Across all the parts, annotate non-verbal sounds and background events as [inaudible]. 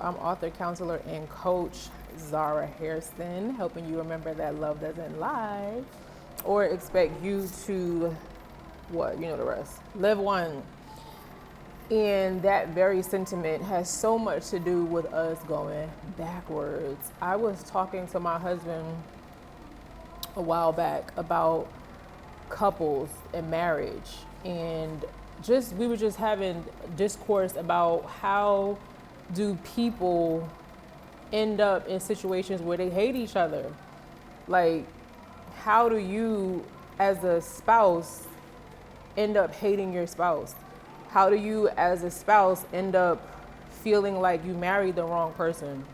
I'm author, counselor, and coach Zara Hairston, helping you remember that love doesn't lie or expect you to, what, you know the rest, live one. And that very sentiment has so much to do with us going backwards. I was talking to my husband a while back about couples and marriage and just we were just having discourse about how do people end up in situations where they hate each other? Like how do you as a spouse end up hating your spouse? How do you as a spouse end up feeling like you married the wrong person?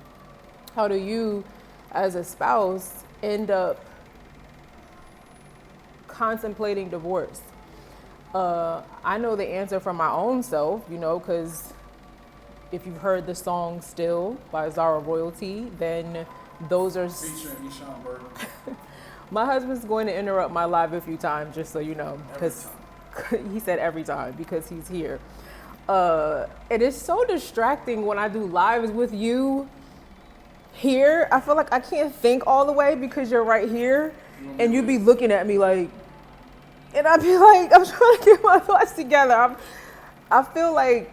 How do you as a spouse end up contemplating divorce? Uh, I know the answer from my own self, you know, because if you've heard the song Still by Zara Royalty, then those are. Featuring Burton. [laughs] my husband's going to interrupt my live a few times, just so you know, because [laughs] he said every time because he's here. Uh, it is so distracting when I do lives with you here. I feel like I can't think all the way because you're right here, and you'd be looking at me like, and I'd be [laughs] like, I'm trying to get my thoughts together. I'm, I feel like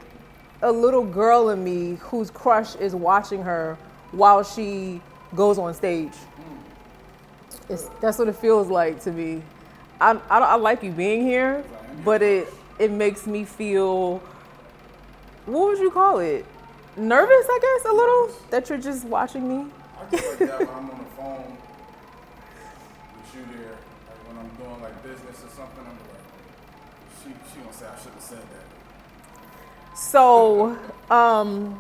a little girl in me whose crush is watching her while she goes on stage. It's, that's what it feels like to me. I, I, I like you being here, but it it makes me feel. What would you call it? Nervous, I guess, a little that you're just watching me. I get like that when I'm on the phone with you there, like when I'm doing like business or something. I'm like, she she gonna say I should have said that. So, um,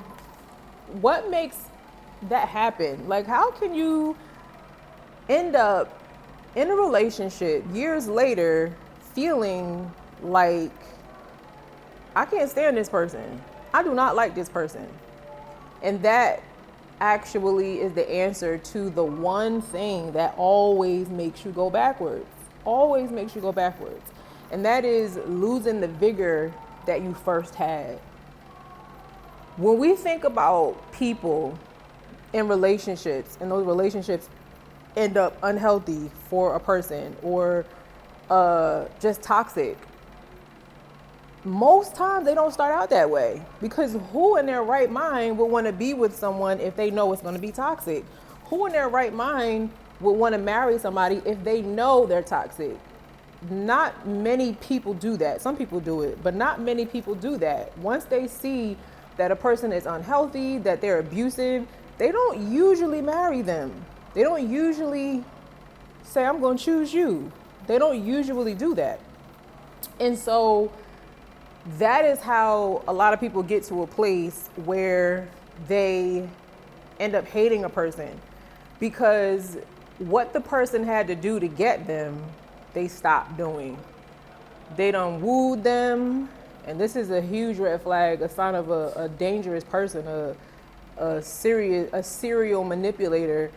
what makes that happen? Like, how can you end up in a relationship years later feeling like I can't stand this person? I do not like this person. And that actually is the answer to the one thing that always makes you go backwards. Always makes you go backwards. And that is losing the vigor that you first had. When we think about people in relationships and those relationships end up unhealthy for a person or uh, just toxic, most times they don't start out that way because who in their right mind would want to be with someone if they know it's going to be toxic? Who in their right mind would want to marry somebody if they know they're toxic? Not many people do that. Some people do it, but not many people do that. Once they see that a person is unhealthy, that they're abusive, they don't usually marry them. They don't usually say, I'm going to choose you. They don't usually do that. And so, that is how a lot of people get to a place where they end up hating a person because what the person had to do to get them, they stop doing. They done wooed them, and this is a huge red flag, a sign of a, a dangerous person, a, a serious, a serial manipulator,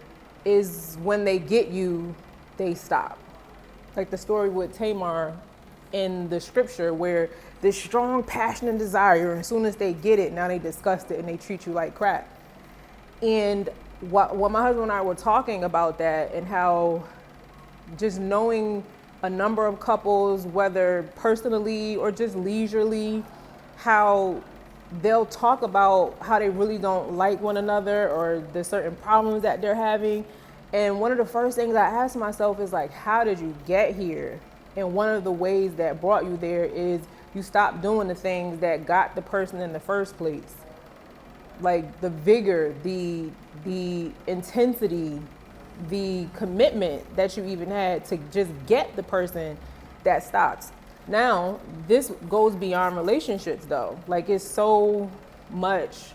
is when they get you, they stop. Like the story with Tamar in the scripture where this strong passion and desire, and as soon as they get it, now they disgust it and they treat you like crap. And what, what my husband and I were talking about that and how just knowing a number of couples, whether personally or just leisurely, how they'll talk about how they really don't like one another or the certain problems that they're having. And one of the first things I ask myself is like, how did you get here? And one of the ways that brought you there is you stop doing the things that got the person in the first place. Like the vigor, the the intensity, the commitment that you even had to just get the person that stops. Now, this goes beyond relationships though. Like it's so much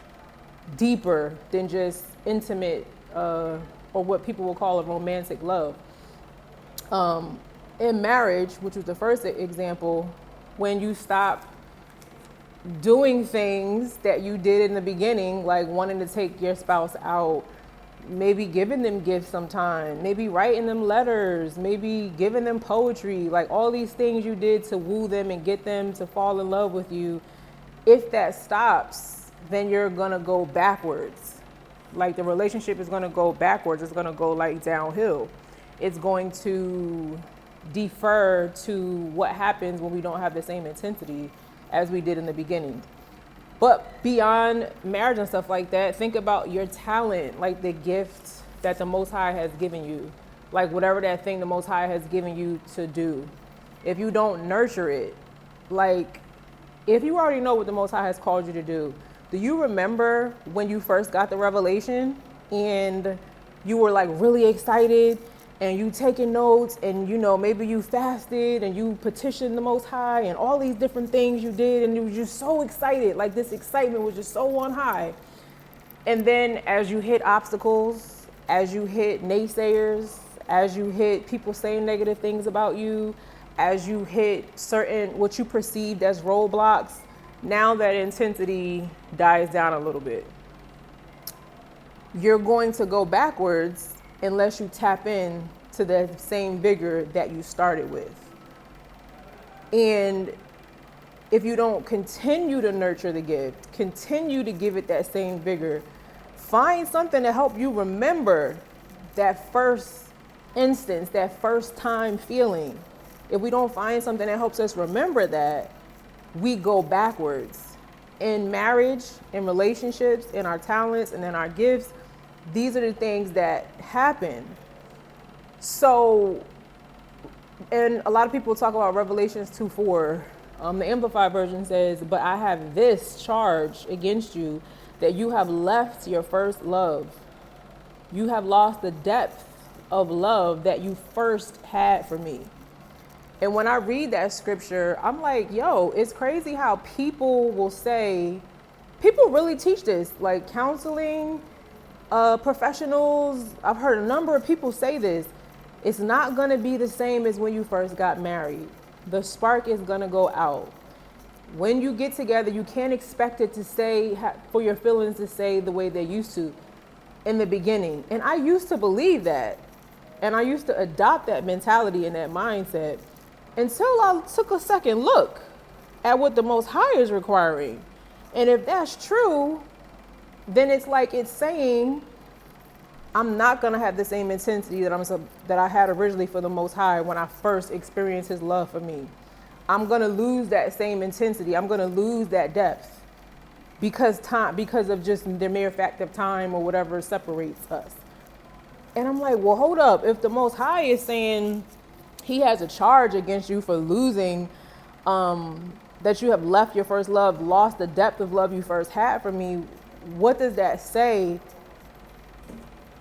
deeper than just intimate uh, or what people will call a romantic love. Um, in marriage, which was the first example, when you stop doing things that you did in the beginning, like wanting to take your spouse out, maybe giving them gifts sometime, maybe writing them letters, maybe giving them poetry, like all these things you did to woo them and get them to fall in love with you. If that stops, then you're gonna go backwards. Like the relationship is gonna go backwards. It's gonna go like downhill. It's going to defer to what happens when we don't have the same intensity as we did in the beginning. But beyond marriage and stuff like that, think about your talent, like the gift that the Most High has given you, like whatever that thing the Most High has given you to do. If you don't nurture it, like if you already know what the Most High has called you to do, do you remember when you first got the revelation and you were like really excited and you taking notes and you know maybe you fasted and you petitioned the most high and all these different things you did and you were just so excited. Like this excitement was just so on high. And then as you hit obstacles as you hit naysayers as you hit people saying negative things about you as you hit certain what you perceived as roadblocks now that intensity dies down a little bit. You're going to go backwards unless you tap in to the same vigor that you started with. And if you don't continue to nurture the gift, continue to give it that same vigor, find something to help you remember that first instance, that first time feeling. If we don't find something that helps us remember that, we go backwards. In marriage, in relationships, in our talents, and in our gifts, these are the things that happen. So, and a lot of people talk about Revelations 2 4. Um, the Amplified version says, But I have this charge against you that you have left your first love. You have lost the depth of love that you first had for me. And when I read that scripture, I'm like, yo, it's crazy how people will say, people really teach this, like counseling uh, professionals, I've heard a number of people say this. It's not going to be the same as when you first got married. The spark is going to go out. When you get together, you can't expect it to say, for your feelings to say the way they used to in the beginning. And I used to believe that. And I used to adopt that mentality and that mindset until I took a second look at what the Most High is requiring. And if that's true, then it's like it's saying I'm not gonna have the same intensity that I'm that I had originally for the Most High when I first experienced His love for me. I'm gonna lose that same intensity. I'm gonna lose that depth because time because of just the mere fact of time or whatever separates us. And I'm like, well, hold up. If the Most High is saying He has a charge against you for losing, um, that you have left your first love, lost the depth of love you first had for me, what does that say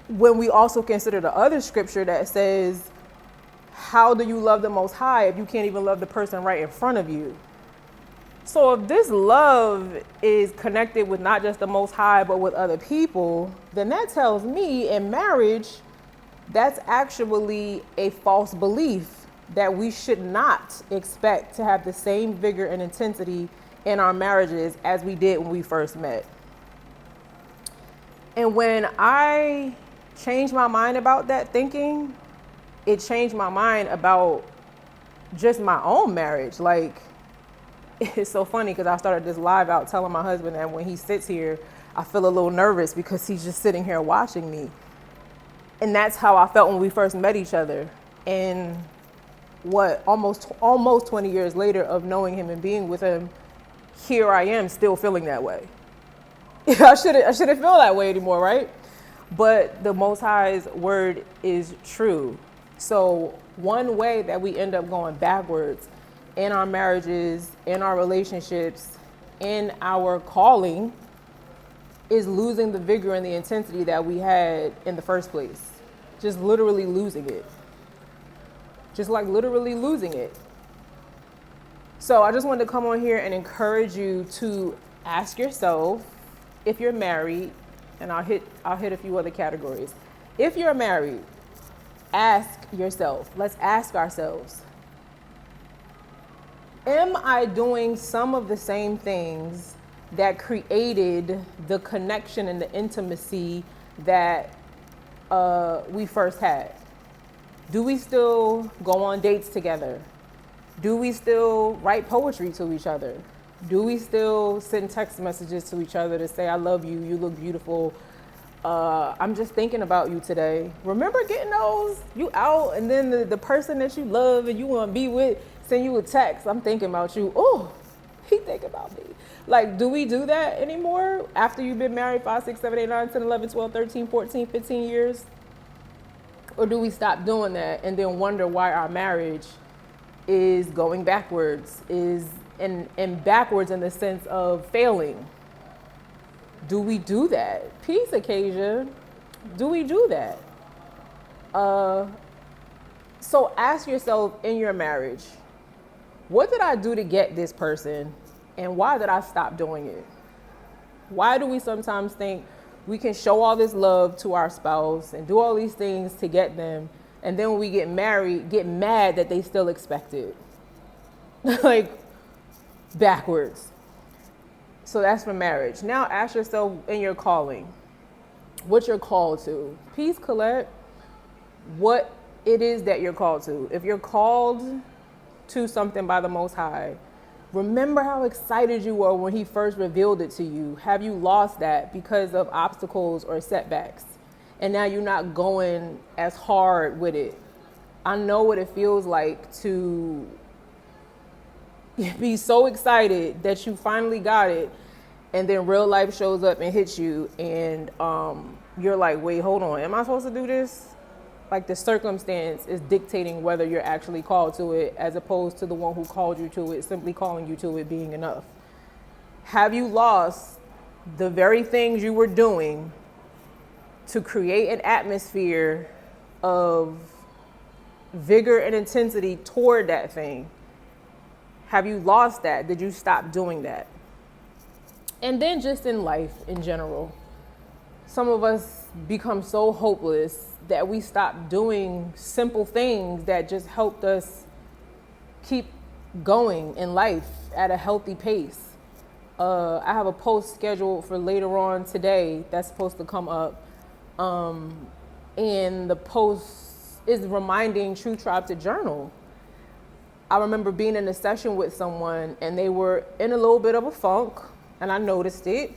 when we also consider the other scripture that says, How do you love the Most High if you can't even love the person right in front of you? So, if this love is connected with not just the Most High, but with other people, then that tells me in marriage, that's actually a false belief that we should not expect to have the same vigor and intensity in our marriages as we did when we first met. And when I changed my mind about that thinking, it changed my mind about just my own marriage. Like, [laughs] it's so funny because I started this live out telling my husband that when he sits here, I feel a little nervous because he's just sitting here watching me. And that's how I felt when we first met each other. And what almost almost 20 years later of knowing him and being with him, here I am still feeling that way. [laughs] I shouldn't I shouldn't feel that way anymore, right? But the Most High's word is true. So one way that we end up going backwards in our marriages, in our relationships, in our calling is losing the vigor and the intensity that we had in the first place. Just literally losing it. Just like literally losing it. So I just wanted to come on here and encourage you to ask yourself if you're married, and I'll hit I'll hit a few other categories. If you're married, ask yourself, let's ask ourselves, am I doing some of the same things that created the connection and the intimacy that uh, we first had? Do we still go on dates together? Do we still write poetry to each other? Do we still send text messages to each other to say, I love you, you look beautiful? Uh, I'm just thinking about you today. Remember getting those? You out, and then the, the person that you love and you want to be with send you a text. I'm thinking about you. Oh, he think about me. Like, do we do that anymore after you've been married 5, 6, 7, 8, 9, 10, 11, 12, 13, 14, 15 years? Or do we stop doing that and then wonder why our marriage is going backwards, is and, and backwards in the sense of failing? Do we do that? Peace occasion. Do we do that? Uh, so ask yourself in your marriage, what did I do to get this person and why did I stop doing it? Why do we sometimes think we can show all this love to our spouse and do all these things to get them, and then when we get married, get mad that they still expect it? [laughs] like backwards. So that's for marriage. Now ask yourself in your calling, what you're called to. Peace, Colette, what it is that you're called to. If you're called to something by the Most High, remember how excited you were when He first revealed it to you. Have you lost that because of obstacles or setbacks? And now you're not going as hard with it. I know what it feels like to [laughs] be so excited that you finally got it and then real life shows up and hits you and um, you're like wait hold on. Am i supposed to do this? Like the circumstance is dictating whether you're actually called to it as opposed to the one who called you to it simply calling you to it being enough. Have you lost the very things you were doing to create an atmosphere of vigor and intensity toward that thing have you lost that? Did you stop doing that? And then just in life in general, some of us become so hopeless that we stop doing simple things that just helped us keep going in life at a healthy pace. Uh, I have a post scheduled for later on today that's supposed to come up. Um, and the post is reminding Truth Tribe to journal. I remember being in a session with someone and they were in a little bit of a funk, and I noticed it.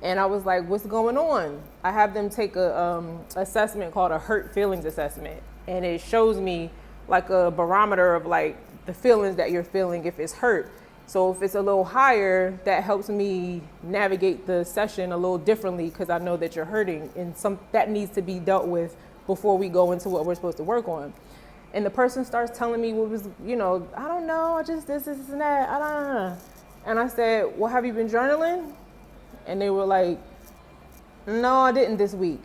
And I was like, what's going on? I have them take a um, assessment called a hurt feelings assessment. And it shows me like a barometer of like the feelings that you're feeling if it's hurt. So if it's a little higher, that helps me navigate the session a little differently because I know that you're hurting and some that needs to be dealt with before we go into what we're supposed to work on and the person starts telling me what was, you know, I don't know, I just this, this, and that, I don't know. And I said, Well, have you been journaling? And they were like, No, I didn't this week.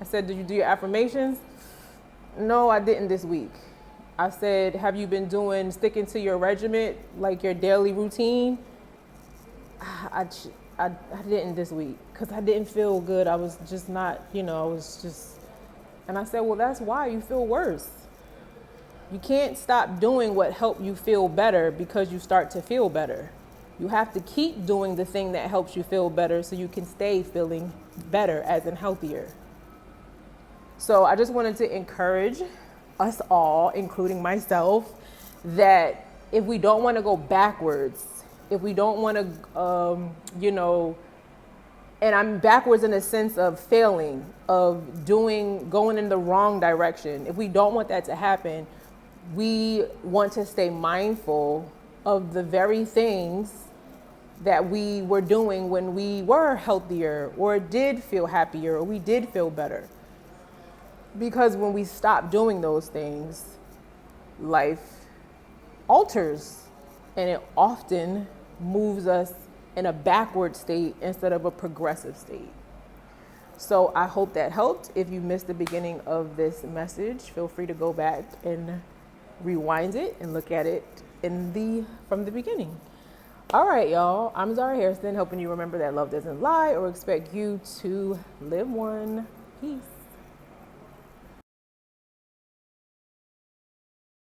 I said, Did you do your affirmations? No, I didn't this week. I said, Have you been doing sticking to your regiment, like your daily routine? I, I, I didn't this week because I didn't feel good. I was just not, you know, I was just. And I said, Well, that's why you feel worse. You can't stop doing what helped you feel better because you start to feel better. You have to keep doing the thing that helps you feel better so you can stay feeling better as in healthier. So I just wanted to encourage us all, including myself, that if we don't want to go backwards, if we don't want to, um, you know, and I'm backwards in the sense of failing, of doing, going in the wrong direction. If we don't want that to happen, we want to stay mindful of the very things that we were doing when we were healthier or did feel happier or we did feel better. Because when we stop doing those things, life alters and it often moves us in a backward state instead of a progressive state. So I hope that helped. If you missed the beginning of this message, feel free to go back and rewind it and look at it in the from the beginning. All right, y'all. I'm Zara Harrison, helping you remember that love doesn't lie or expect you to live one. Peace.